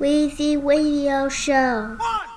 Weezy Radio Show. One,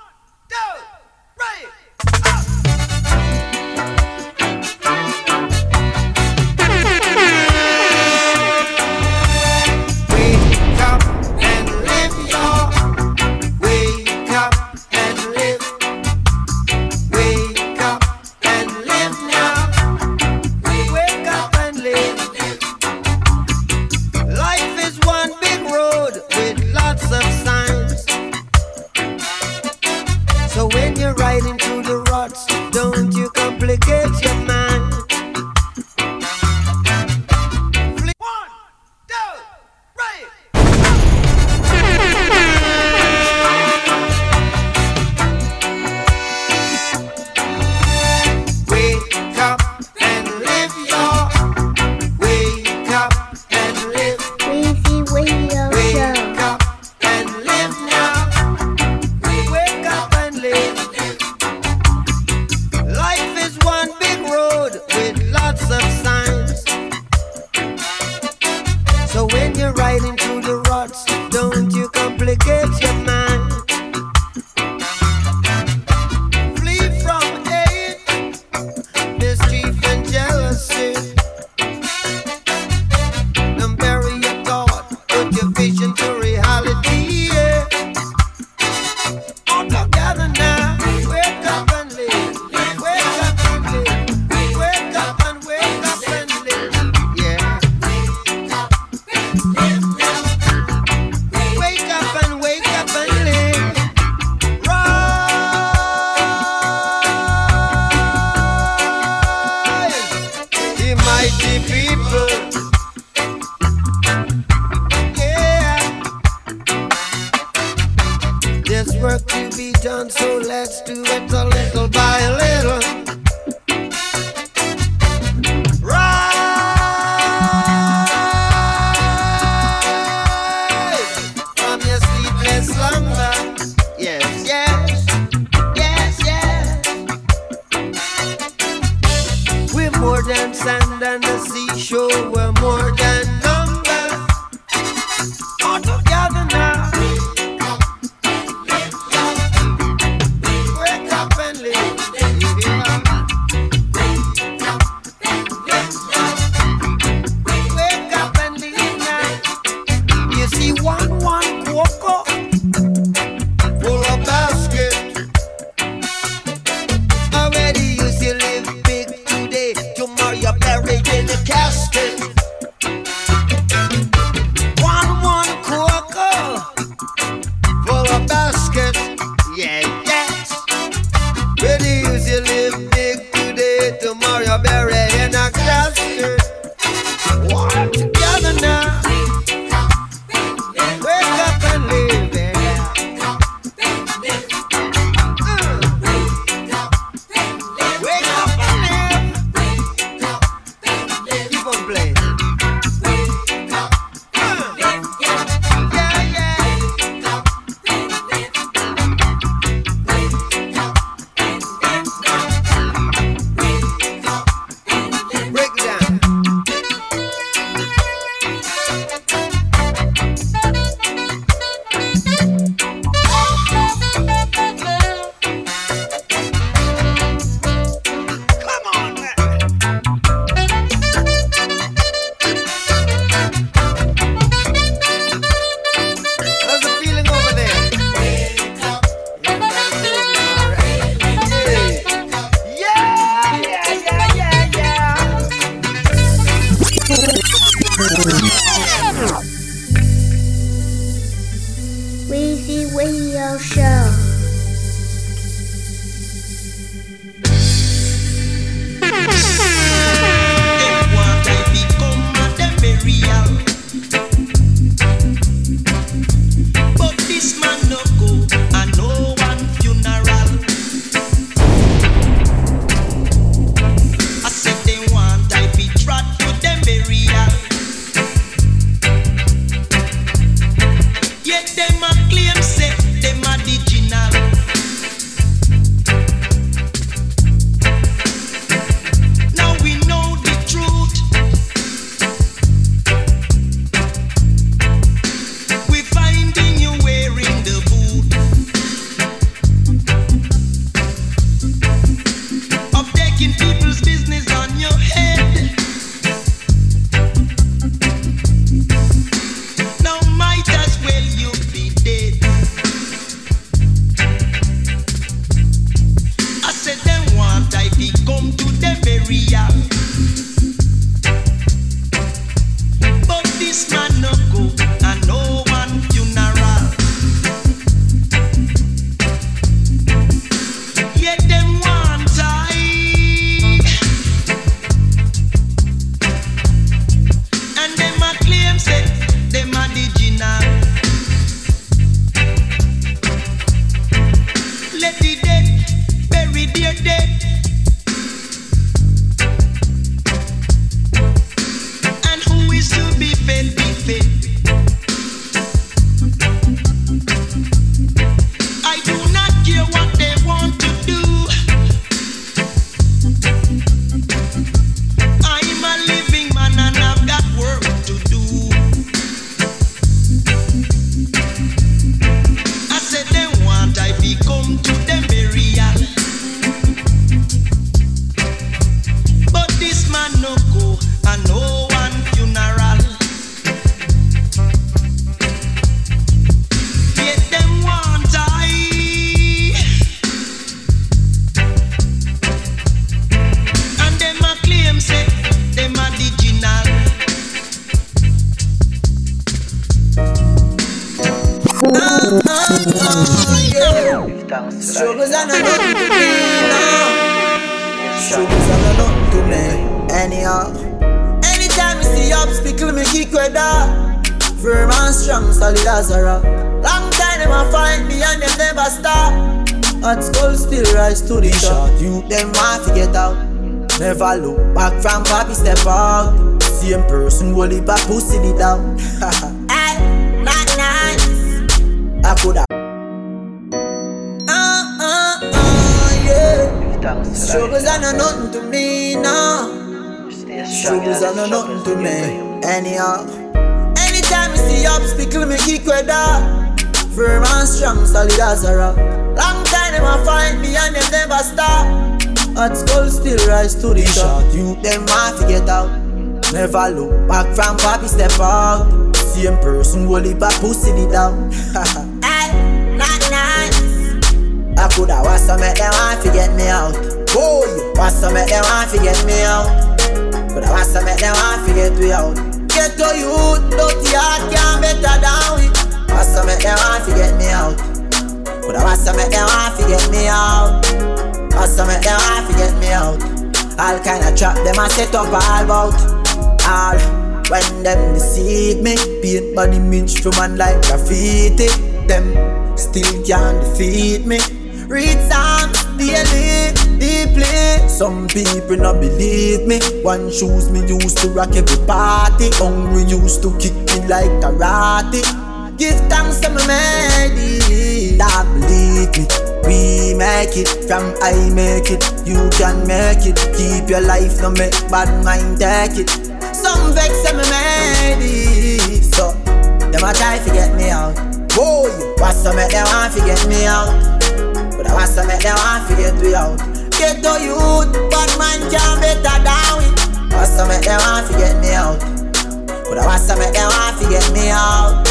yeah. Struggles are not nothing to me now. Struggles are not nothing to me. Anyhow, anytime you see obstacle, me kick that. Firm and strong, solid as a rock. Long time them a find me and them never stop. Hot skull still rise to the top. You them want to get out. Never look back from papi step out. Same person will leave a pussy down. I coulda. Struggles are not nothing to me now. Struggles are not nothing to me. Anyhow, anytime you see obstacle, me kick with that. Firm and strong, solid as a rock. Long time them a find me and them never stop. Hot skull still rise to the top. You them want to get out. Never look back from papi step out. Same person will leave a pussy it down. hey, not nice. I coulda was some make them want to get me out. Boy, was some make them want to get me out. Coulda was some make them want to get me out. Get to youth, dirty heart can't better than we. Was some make them want to get me out. Coulda was some make them want to get me out. Was some make them want to get me out. All kind of trap them a set up all about. All when them deceive me, paint body image for man like graffiti. Them still can't defeat me. Read Psalms daily, deeply. Some people not believe me. One shoes me used to rock every party. Hungry used to kick me like karate. Give thanks to my made That believe me. We make it from I make it. You can make it. Keep your life, no make bad mind take it. Some vex me it. So, them a try to get me out. Boy, what's some make them want to get me out? But I was some make them want to get we out. Get to youth, but man can't better than we. What's some make them want to get me out? But I was some make them want to get me out.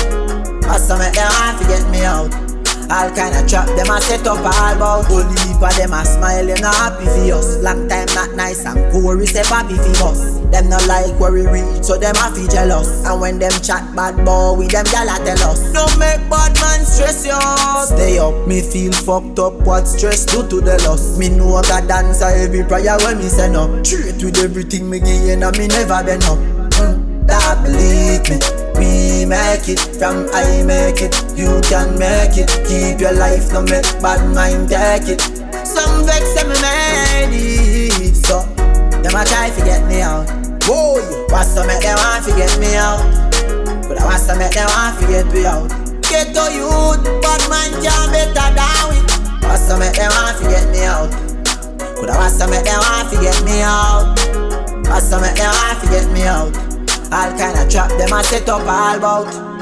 What's some make them want get me out? All kind of trap them a set up all about Only heap them a smile, them not happy for us. Long time not nice and poor, we say happy for us. Them not like where we reach, so them a feel jealous. And when them chat bad boy, we them gal a tell us. Don't make bad man stress you Stay up, me feel fucked up, what stress do to the loss? Me know I got dancer every prayer when me send up. Treat with everything me gain and me never been up. Mm, That believe me we make it, from I make it, you can make it. Keep your life, no make bad mind take it. Some vex me made it, so them a try to get me out. Boy, what's to make them want to get me out? But I what's to make them want to get me out? Get to youth, bad man can't better than we. What's to make them want to get me out? But I what's to make them want to get me out? What's to make them want to get me out? All kind of trap them a set up all about.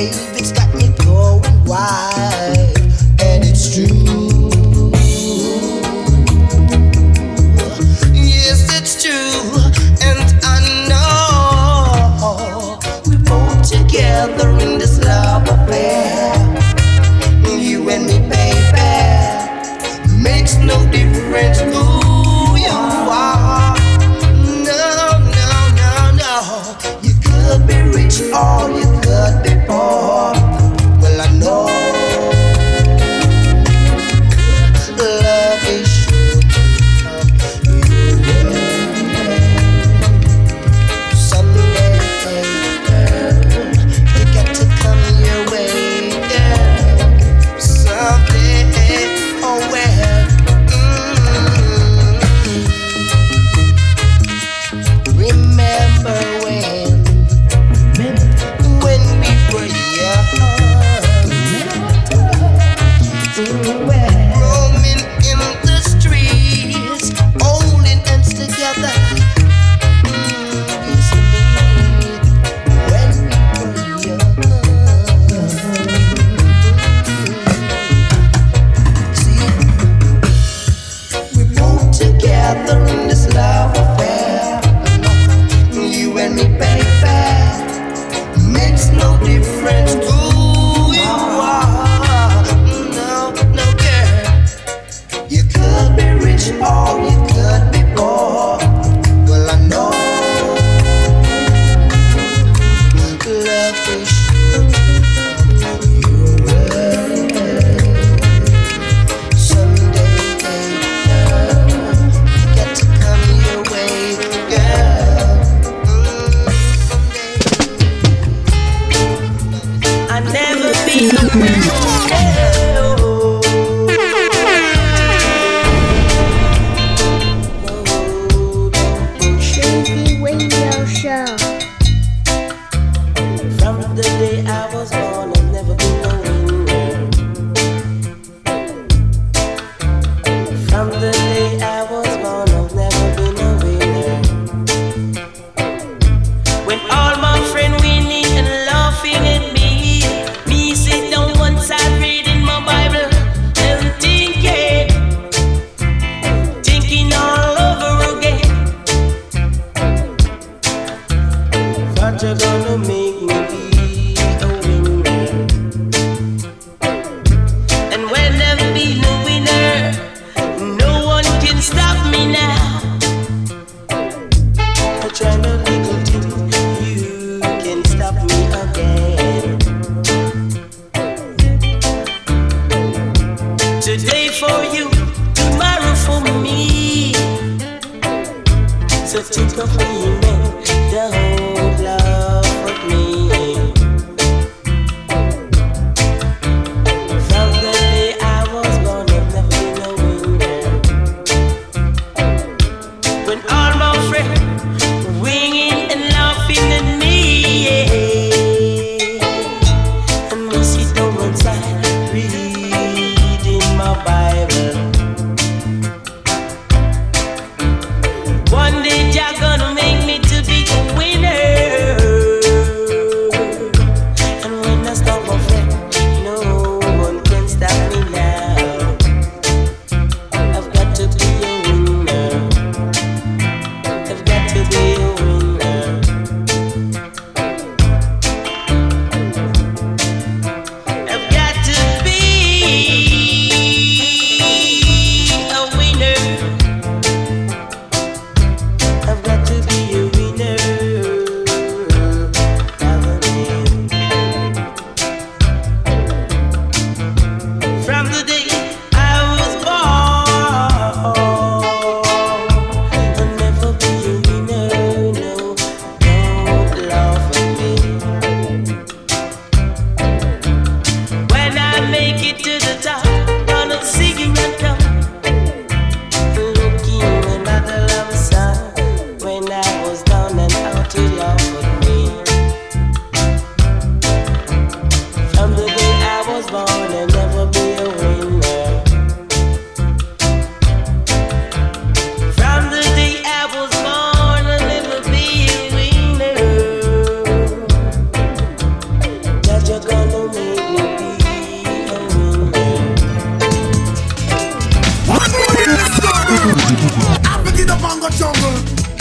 Yes,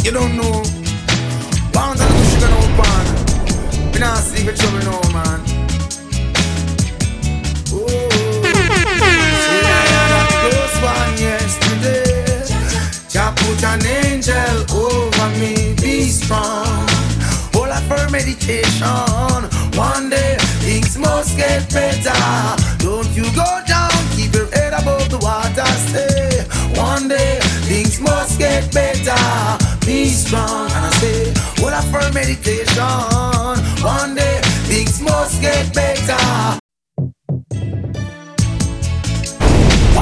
You don't know. Bounce and the sugar no open. Me not sleep with trouble no man. Ooh. See, had a close one yesterday. Jah put an angel over me. Be strong. Hold up for meditation. One day things must get better. Don't you go down. Keep your head above the water. Stay. One day things must get better be strong. And I say, hold up for meditation. One day, things must get better.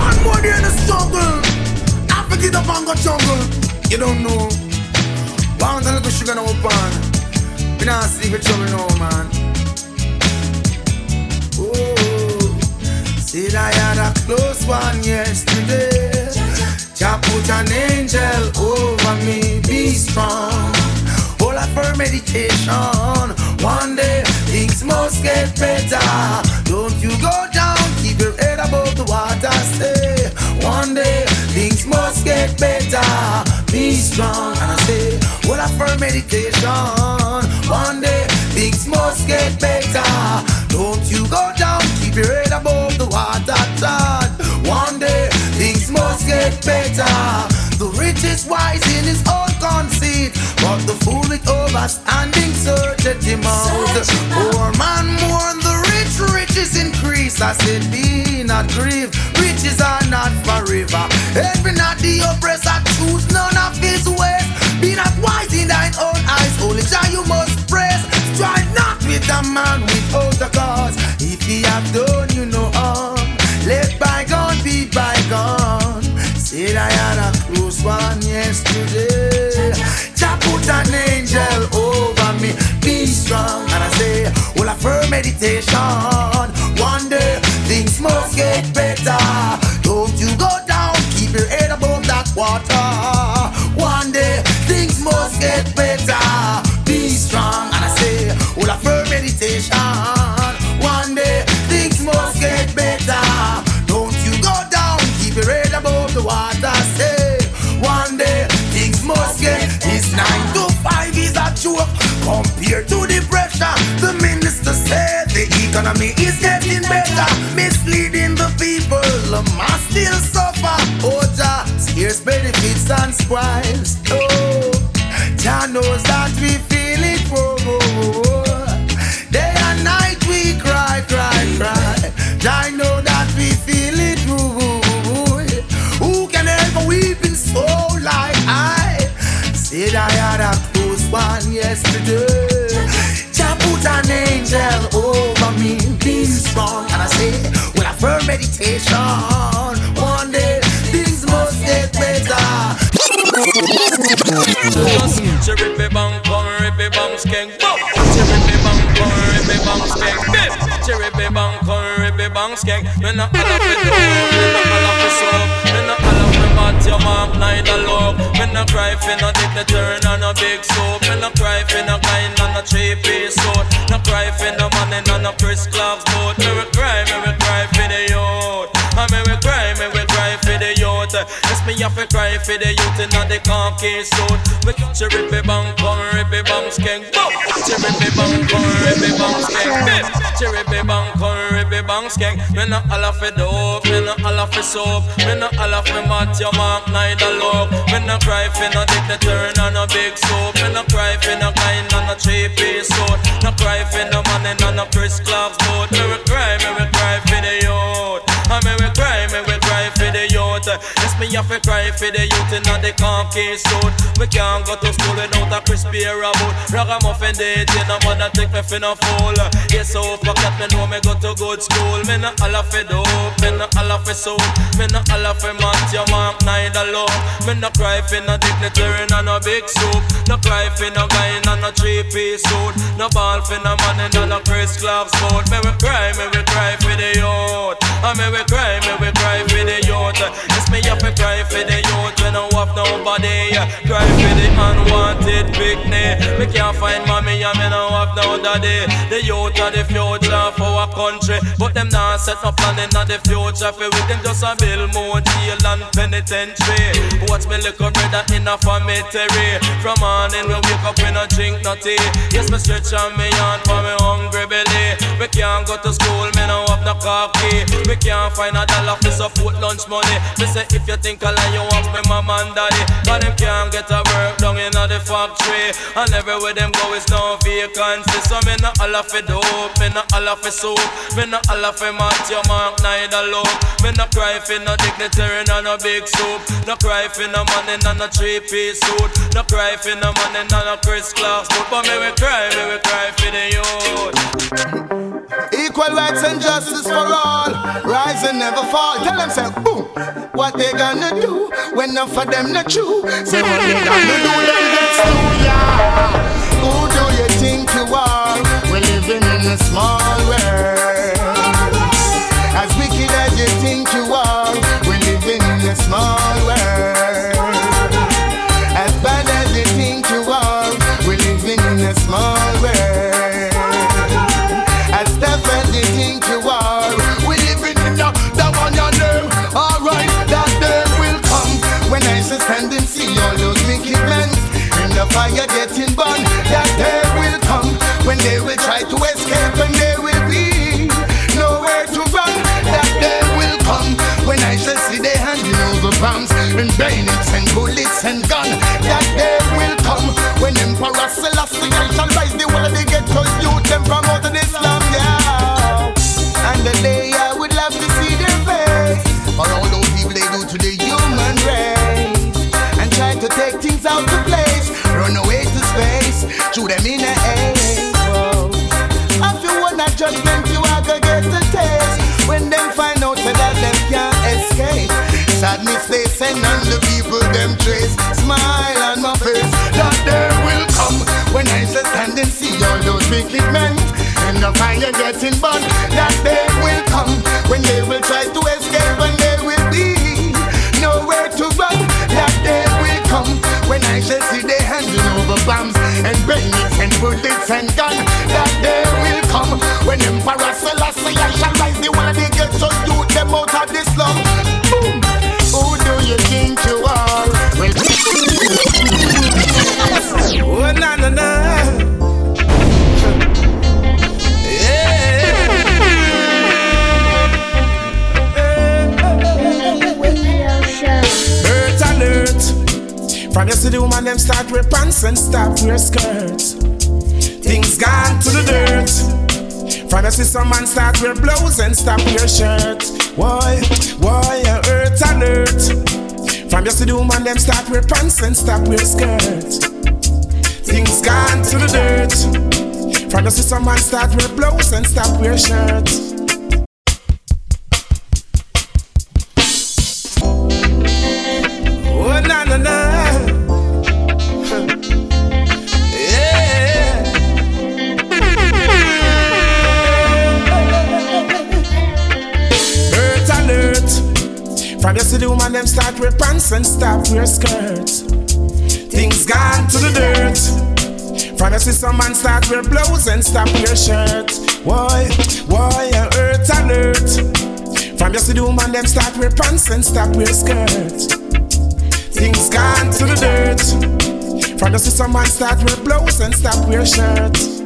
One more day in the struggle. I forget the bongo jungle. You don't know. One little sugar no pan. We not sleep with trouble no man. Oh, see I had a close one yesterday. Jah put an angel over me. Be strong. Hold up for meditation. One day things must get better. Don't you go down. Keep your head above the water. Stay. One day things must get better. Be strong. And I say, hold up for meditation. One day things must get better. Don't you go down. Keep your head above the water. Try get better. The rich is wise in his own conceit, but the fool is overstanding searcheth him out. Poor man mourn the rich, riches increase. I said, be not grieved, riches are not forever. Every not the oppressor, choose none of his ways. Be not wise in thine own eyes, only child you must praise. Strive not with a man without a cause. If he have done you no know harm. Diana close one yesterday. Jah put an angel over me. Be strong, and I say, hold a firm meditation. economy is getting better. Misleading the people, Must still suffer. Oh, Jah, here's benefits and spoils. Oh, Jah knows that we feel it. Oh, oh. Day and night we cry, cry, cry. Jah know that we feel it. Ooh, who can help a weeping soul like I? Said I had a close one yesterday. Jah put an angel firm meditation, one day things must get better. Cherry bang, come ribby bang, skank. Cherry bang, come ribby bang, skank. Cherry bang, come ribby bang, skank. Me not all of it, me not. Me not all of it mat your mark, neither love. Me not cry for no dick have to cry for the youth in the khaki suit. Me cherry bang, come ribby bang, skank. Cherry bang, come ribby bang, skank. Cherry bang, come ribby bang, skank. Me not all it dope, me not all it soap. Me not all of it mat your mark, neither love. Me not cry for no dick the turn on a big soap. Me not cry for no kind on a three piece suit. Not cry for no money on a first class Have to cry for the youth in the khaki suit. We can't go to school without a crispy about. Ragamuffin dating, no mother take me for no fool. Yes, so forget me know me go to good school. Me not all it dope, me not all it soap. Me not all of it mat your mark, neither love. Me not cry for no dignitary, no no big soup. No cry for no guy, no no three piece suit. No ball for no money, no no Chris Clark sport. Me we cry, me we cry for the youth. And me we cry, me we cry for the youth. Yes, me have to cry for the youth when I have nobody. Cry for the unwanted picnic. Me can't find mommy and me no have no daddy. The youth are the future for our country, but them not set no planning on the future. For with them just a build more jail and penitentiary. Watch me little brother in a cemetery. From morning we wake up we no drink no tea. Yes, me stretch on me hand for me hungry belly. We can't go to school, me no have no coffee. We can't find a dollar for support lunch money. Me say if you think I lie, you ask me mama and daddy. But them can't get a work down in the factory. And everywhere them go is no vacancy. So me not all it dope, me not all it soap. Me not all of it mat your mark, neither love. Me not cry for no dignitary, no no big soup. No cry for no money, no no three piece suit. No cry for no money, no no Chris Clark. But me we cry, me we cry for the youth. Equal rights and justice for all. Rise and never fall. Tell them, say, boom. What they gonna do when enough of them not true? Say, what they gonna do, them get slow, yeah. Who do you think you are? We're living in a small world. As wicked as you think you are, we're living in a small world. Fire getting burned. That day will come when they will try to escape and there will be nowhere to run. That day will come when I shall see they handing over bombs and bayonets and bullets and gun. That day will come when Emperor Selassie I shall rise the world they get to youth them from out of Islam, shoot them in the air. Whoa. I feel when that judgment you are gonna get the taste when them find out that them can't escape. Sadness they send on the people them trace. Smile on my face, that day will come when I shall stand and see all those wicked men and the fire getting burned. That day will come when they will try to bayonets and bullets and. That day will come when Emperor Selassie I shall rise the world they get so you them out of this slum. Boom. Who do you think you are? Well, Oh, na na na. Radio Show. Earth alert. From you see the woman them start wear pants and stop wear skirts. Things gone to the dirt. From you see some man start wear blouse and stop wear shirt. Why, why a earth alert? From you see the woman them start wear pants and stop wear skirts. Things gone to the dirt. From the system man start wear blouse and stop wear shirts. See the woman them start wear pants and stop wear skirts. Things gone to the dirt. From see some man start wear blouse and stop wear shirt. Why, why earth alert? From you see the woman them start wear pants and stop wear skirts. Things gone to the dirt. From see some man start wear blouse and stop wear shirt.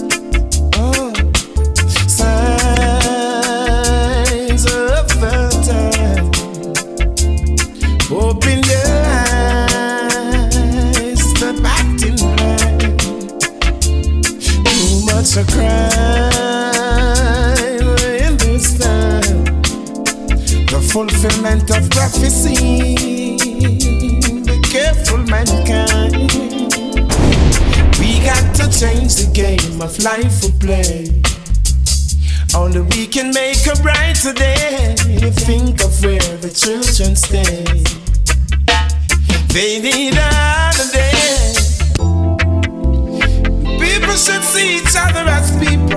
Fulfillment of prophecy. Be careful, mankind. We got to change the game of life we play. Only we can make a brighter day. Think of where the children stay. They need a holiday. People should see each other as people.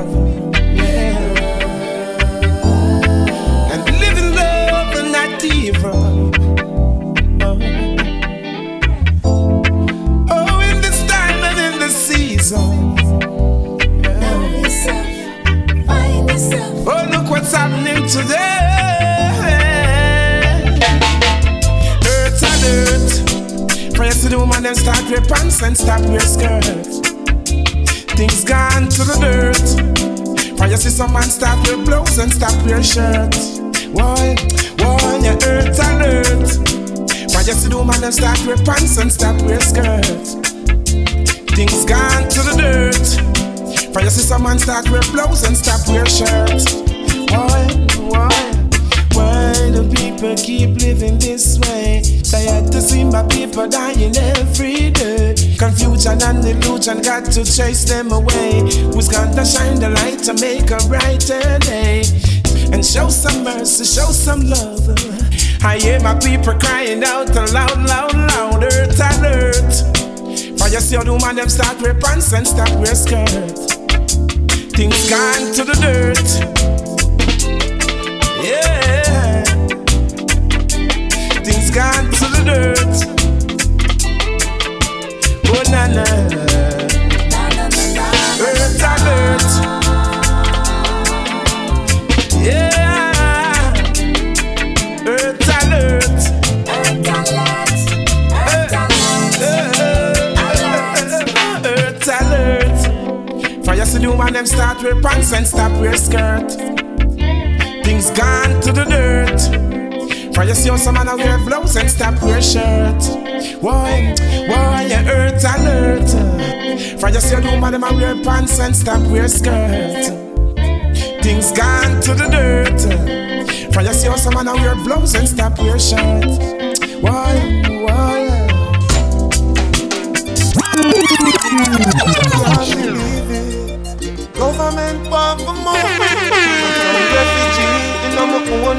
Today. Earth alert. For you see the woman them start wear pants and stop wear skirts. Things gone to the dirt. You see some man start wear blouse and stop wear shirts. Why, why you earth alert? For you see the woman them start wear pants and stop wear skirts. Things gone to the dirt. You see some man start wear blouse and stop wear shirts. Why, why, why do people keep living this way? Tired to see my people dying every day. Confusion and illusion got to chase them away. Who's gonna shine the light to make a brighter day? And show some mercy, show some love. I hear my people crying out loud, loud, loud, earth alert. For you see how the woman them start wear pants and stop wear skirts. Things gone to the dirt. Gone to the dirt. Oh na na. Earth alert. Yeah. Earth alert. Earth alert. For you see the woman them start wear pants and stop wear skirt. Things gone to the dirt. For you see some man wear blouse and stop wear shirt. Why, why you earth alert? For you see the woman wear pants and stop wear skirt. Things gone to the dirt. For you see some man wear blouse and stop wear shirt. Why?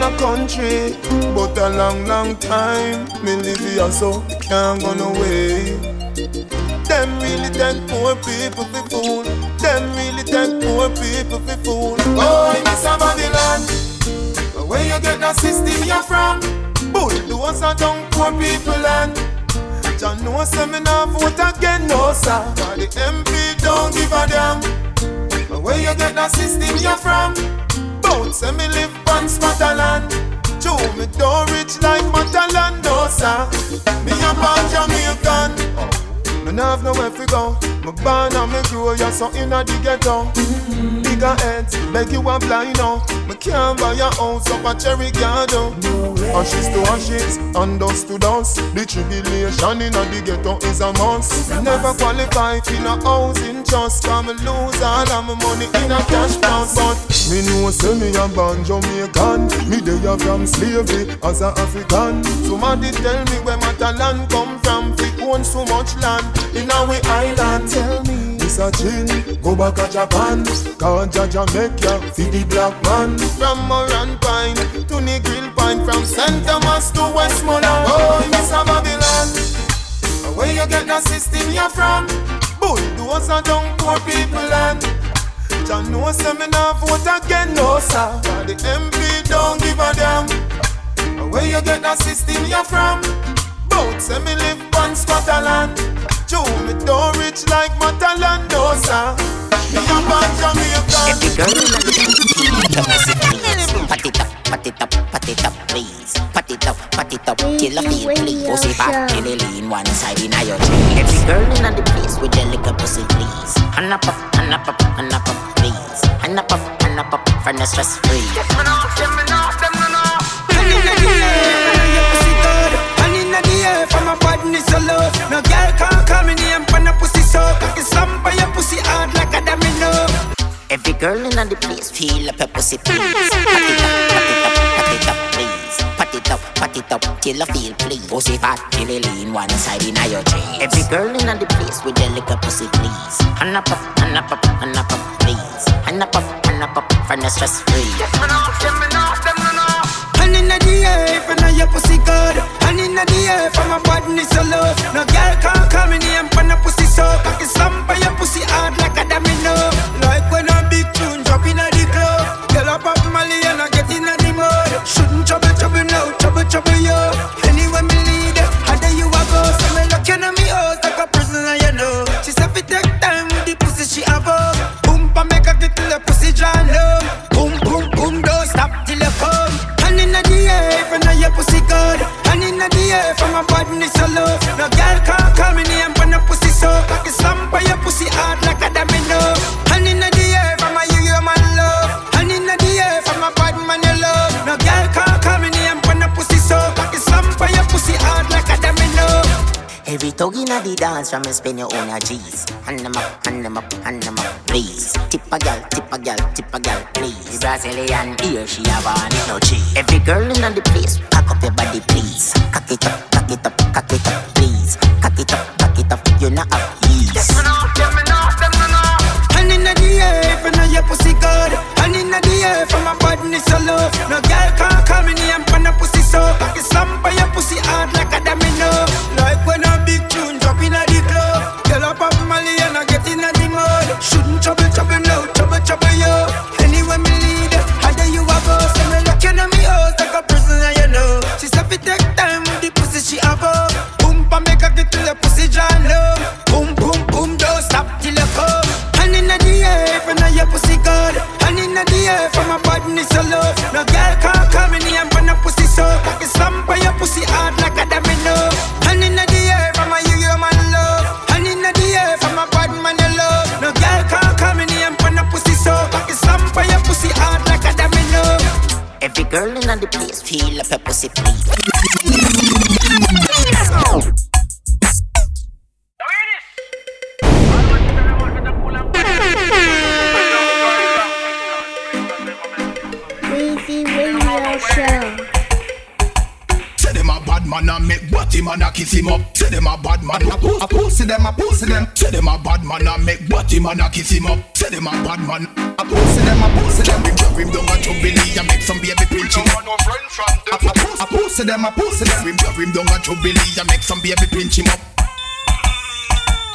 Own country, but a long, long time me live here so can't go no way. Them really take poor people for fool. Them really take poor people for fool. Oh, Miss Babylon, but where you get that system you're from? Bulldoze a down poor people land. John no say me nah vote again, no sir. Cause the MP don't give a damn. But where you get that system you're from? Bout say me live on Scotland. Joe me don't rich like Matalan, no sir. Me a born Jamaican. Me have nowhere fi go. Me born and me grow, ya so inna the ghetto. Bigger heads, beg you a blind now. Me can't buy a house up a cherry garden. Ashes to ashes, and dust to dust. The tribulation inna the ghetto is a must. Me never qualify for no housing trust. Cause me lose all of my money in a cash box. But me know say me a born Jamaican. Me dey a from slavery as a African. Somebody tell me where my talent come from. Fi own so much land in our island. Tell me, this a chin, go back to Japan. Ganja Jamaica, feed the black man. From Morant Point to Negril Point, from St. Thomas to Westmoreland. Oh, oh Miss Babylon, where you get the system you're from? Bulldozer down poor people land. John no say me nah vote again, no sir. The MP don't give a damn. Where you get that system you're from? Bout say me live on Scotland. Joe me don't rich like Mataland, no sir. Me a bad Jamaican. Every girl in the Pat it up, pat it up, pat it up, please. Pat it up, pat it up, till I feel please. Pussy fat, till it lean one side in your tree. Every girl in the place with your little pussy, please. Hand up, up, hand up, up, hand up, up, please. Hand up, up, hand up, up, from the stress free. Yes, man, off, them, man, off, them, man, off. Hand in the air, your pussy good. Hand in the air, from my badness so low. No girl can't girl in the place feel up her pussy, please. Pat it up, pat it up, pat it up, please. Pat it up, pat it up, till I feel please. Pussy fat, till it lean one side in your jeans. Every girl in the place with the liquor pussy, please. Hand up, up, hand up, up, hand up, up, please. Hand up, up, hand up, up, from the stress free. Yes, man, off, them, man, off, them, man, off. Hand in the air, if I know your pussy good. Hand in the air, from my badness so low. No girl badness dance from me spend your own G's. Hand them up, hand them up, hand them up, please. Tip a gal, tip a gal, tip a gal, please. Brazilian here, she have on it no cheese. Every girl in the place, cock up your body, please. Cock it up, cock it up, cock it up, please. Cock it up, cock it up, you not up, the place feel up her pussy, please. Say them a bad man a pussy, a pussy them a pussy them. Say them a bad man and make body man a kiss him up. Say them a bad man a pussy them a pussy them. Him drop him down a jubilee and make some baby pinch him. A, a, a, a pussy them a pussy them. Him drop him down a jubilee and make some baby pinch him up.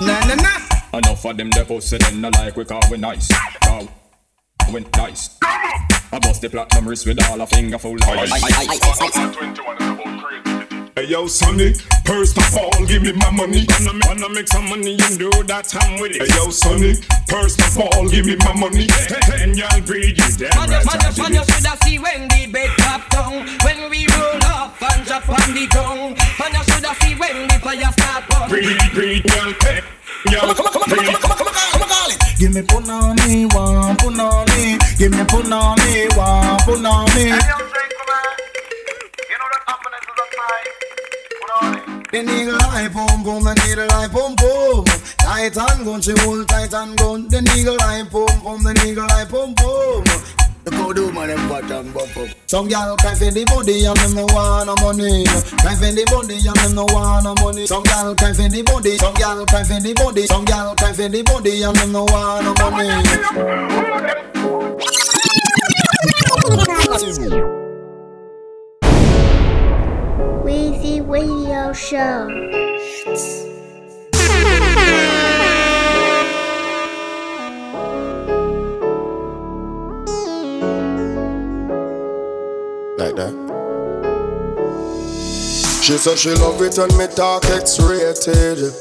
Na na na. Enough of them they pussy them no like we call we nice. Call we nice. I bust the platinum wrist with all a finger full of ice. Hey yo, Sonny, first of all, give me my money. Wanna, wanna make some money, you know that I'm with it. Hey yo, Sonny, first of all, give me my money. And y'all breed you damn Man, you, right. man, I you, did man, you it. shoulda see when the bed drop down When we roll up and drop on the ground Man, you shoulda see when the fire start burn Breed, breed, y'all pay. Y'all breed. Give me punani, one punani. Give me punani, one punani. The nigga like boom boom, the nigga like boom boom. Tight and gun, she hold tight and gun. The nigga like boom boom, the nigga like boom boom. The cold woman them fat and buff up. Some gal cry for the body and them no want no money. Cry for the body and them no want no money. Some gal cry for the body. Some gal cry for the body. Some gal cry for the body and them no want no money. Weezy Radio Show. Like that. She said she love it when me talk X-rated.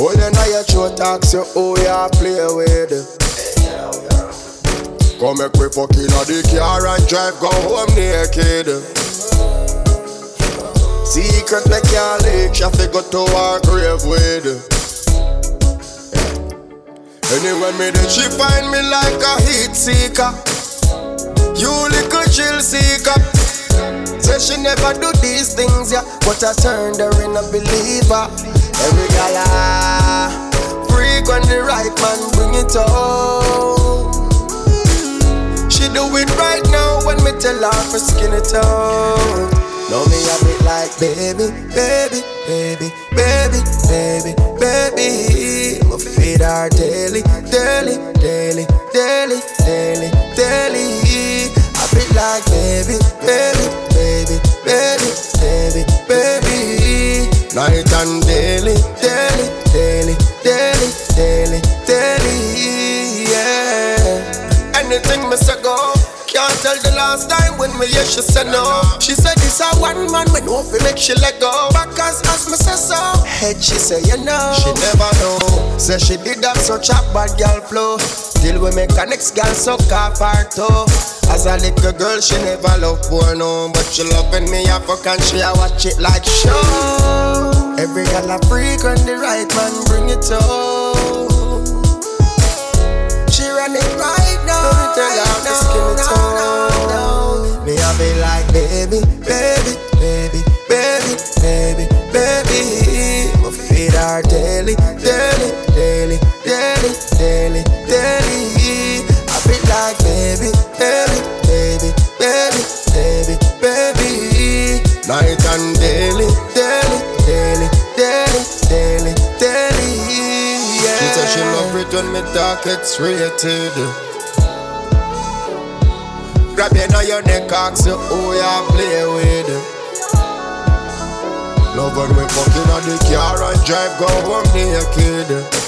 Oh, then I hear you talk, say, oh, yeah, play with it. Come make we fuck inna the car and drive go home naked. Secret me can't leak, she fi go to our grave with. Anyway, me then she find me like a heat seeker. You little chill seeker. Say she never do these things, yeah, but I turned her in a believer. Every gal ah, freak when the right man bring it home. She do it right now when me tell her for skin it out. Now me have it like baby, baby, baby, baby, baby, baby. Me feed her daily, daily, daily, daily, daily, daily. I feel like baby, baby, baby, baby, baby, baby. Night and daily, daily, daily, daily, daily, daily. Yeah. Anything say go. Can't tell the last time when me hear she said no. She said this a one man me know fi make she let go. Backers as me say so. Head she say you know. She never know. Say she did that such a bad girl flow. Till we make a next girl suck off her toe. As a little girl she never love porno, but she loving me a fuck and she a watch it like show. Every girl a freak when the right man bring it home. It when me talk X-rated. Grab you now your neck, ask you who you play with. Love when we fucking on the car and drive go home naked.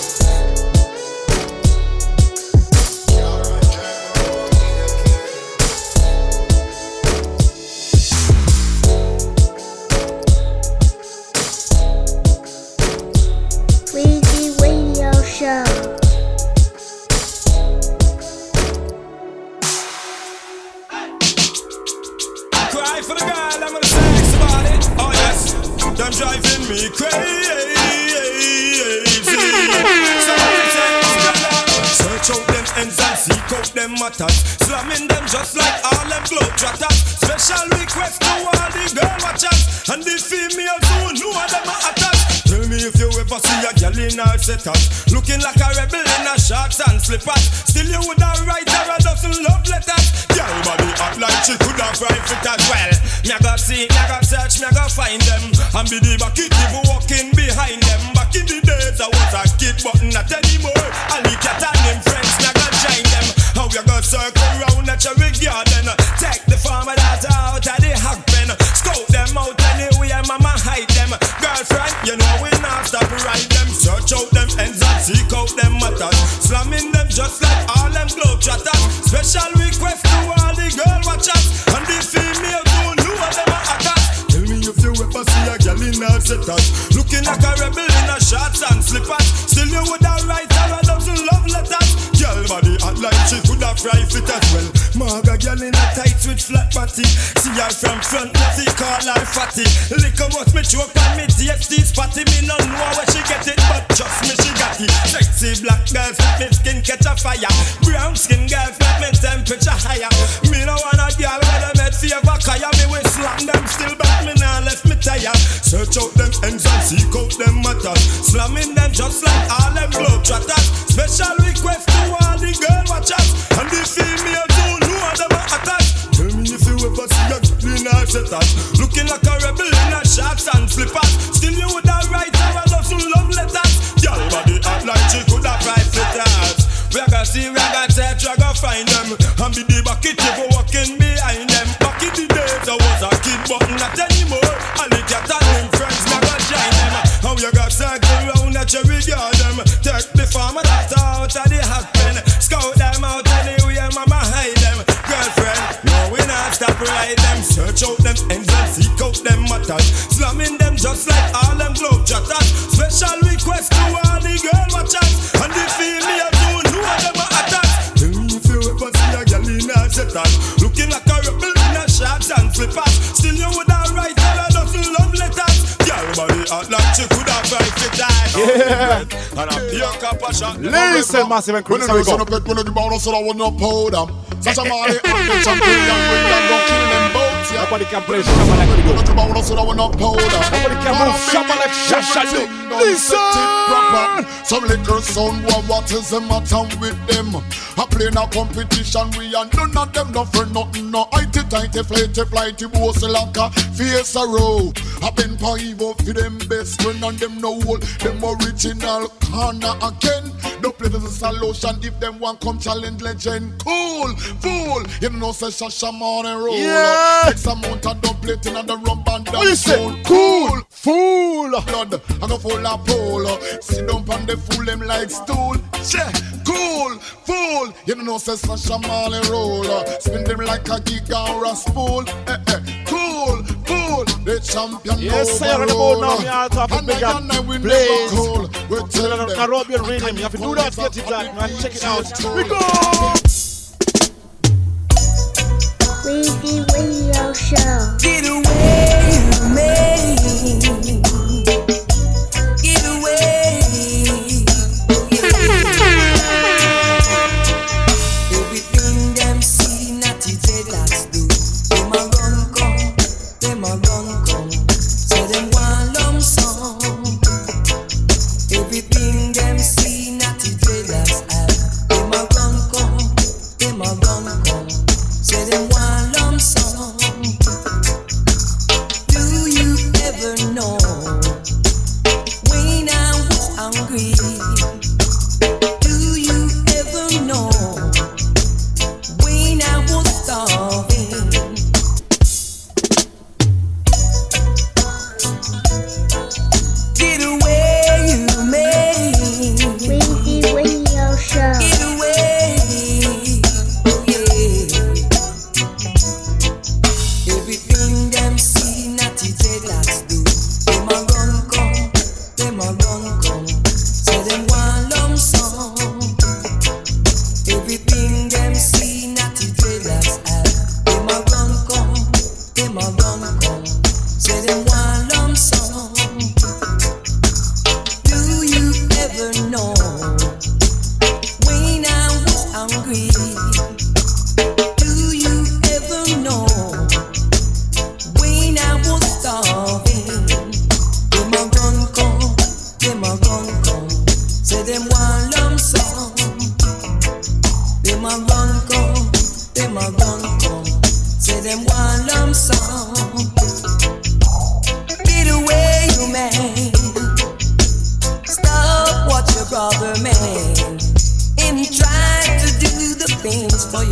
Call which them matters. Slamming them just like all them globe jotters. Special request to all the girl watchers. And the female don't know what them are attacks. If you ever see a girl in a jettas, looking like a rebel in a sharps and flippers. Still you would have right tell a dozen love letters. Girl body like she could have right to die. Yeah. A. Listen, massive and crazy. When you listen so I will not pull. Such a money, I'm the champion, we're them. Nobody can play Shabba like we do. You give out, so I no powder. Nobody can move Shabba like Shasha do. Listen! Some little son, what, what is the matter with them? I play in a competition, we and none of them no for nothing. No, IT, tighty, flighty, flighty, bossy like a face a row. I been paivo for them best friend and them no old, them original corner again. No play this solution if them want come challenge legend. Cool, fool, you know say Shasha Money roll. Yeah. X amount of double plating and the rum band What you say? Cool, fool. Blood, I go full of pole. Sit down on the fool them like stool. Yeah, cool, fool. You know say Sasha Marley roll. Spin them like a gig or a spool. Eh, eh. Cool, fool. The champion Yes, sir, on the board now, me out of big up. and we never Blaze. cool. We Tell tell them them. Caribbean rhythm. You have to do that, get it that, man. Check it out. We go. Weezy Radio Show. Get away, you may.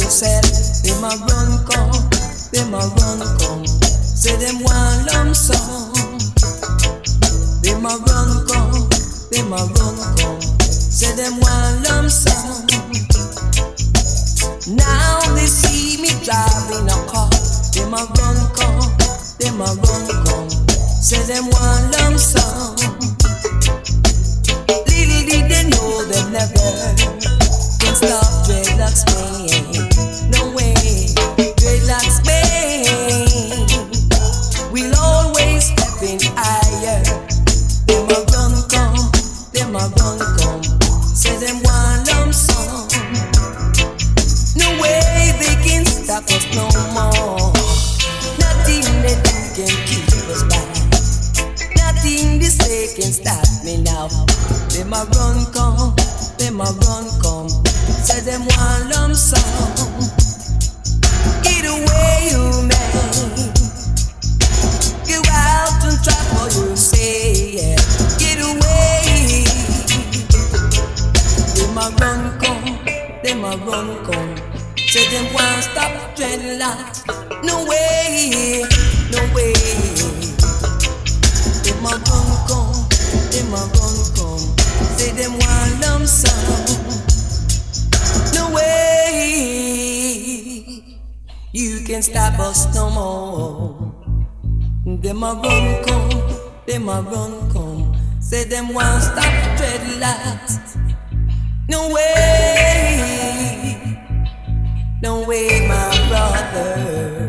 Yourself. Them a run come, them a run come. Say them want lump sum. Them a run come, them a run come. Say them want lump sum. Now they see me driving a car. Them a run come, them a run come. Say them want lump sum. Say them want stop dreadlocks. No way, no way, my brother.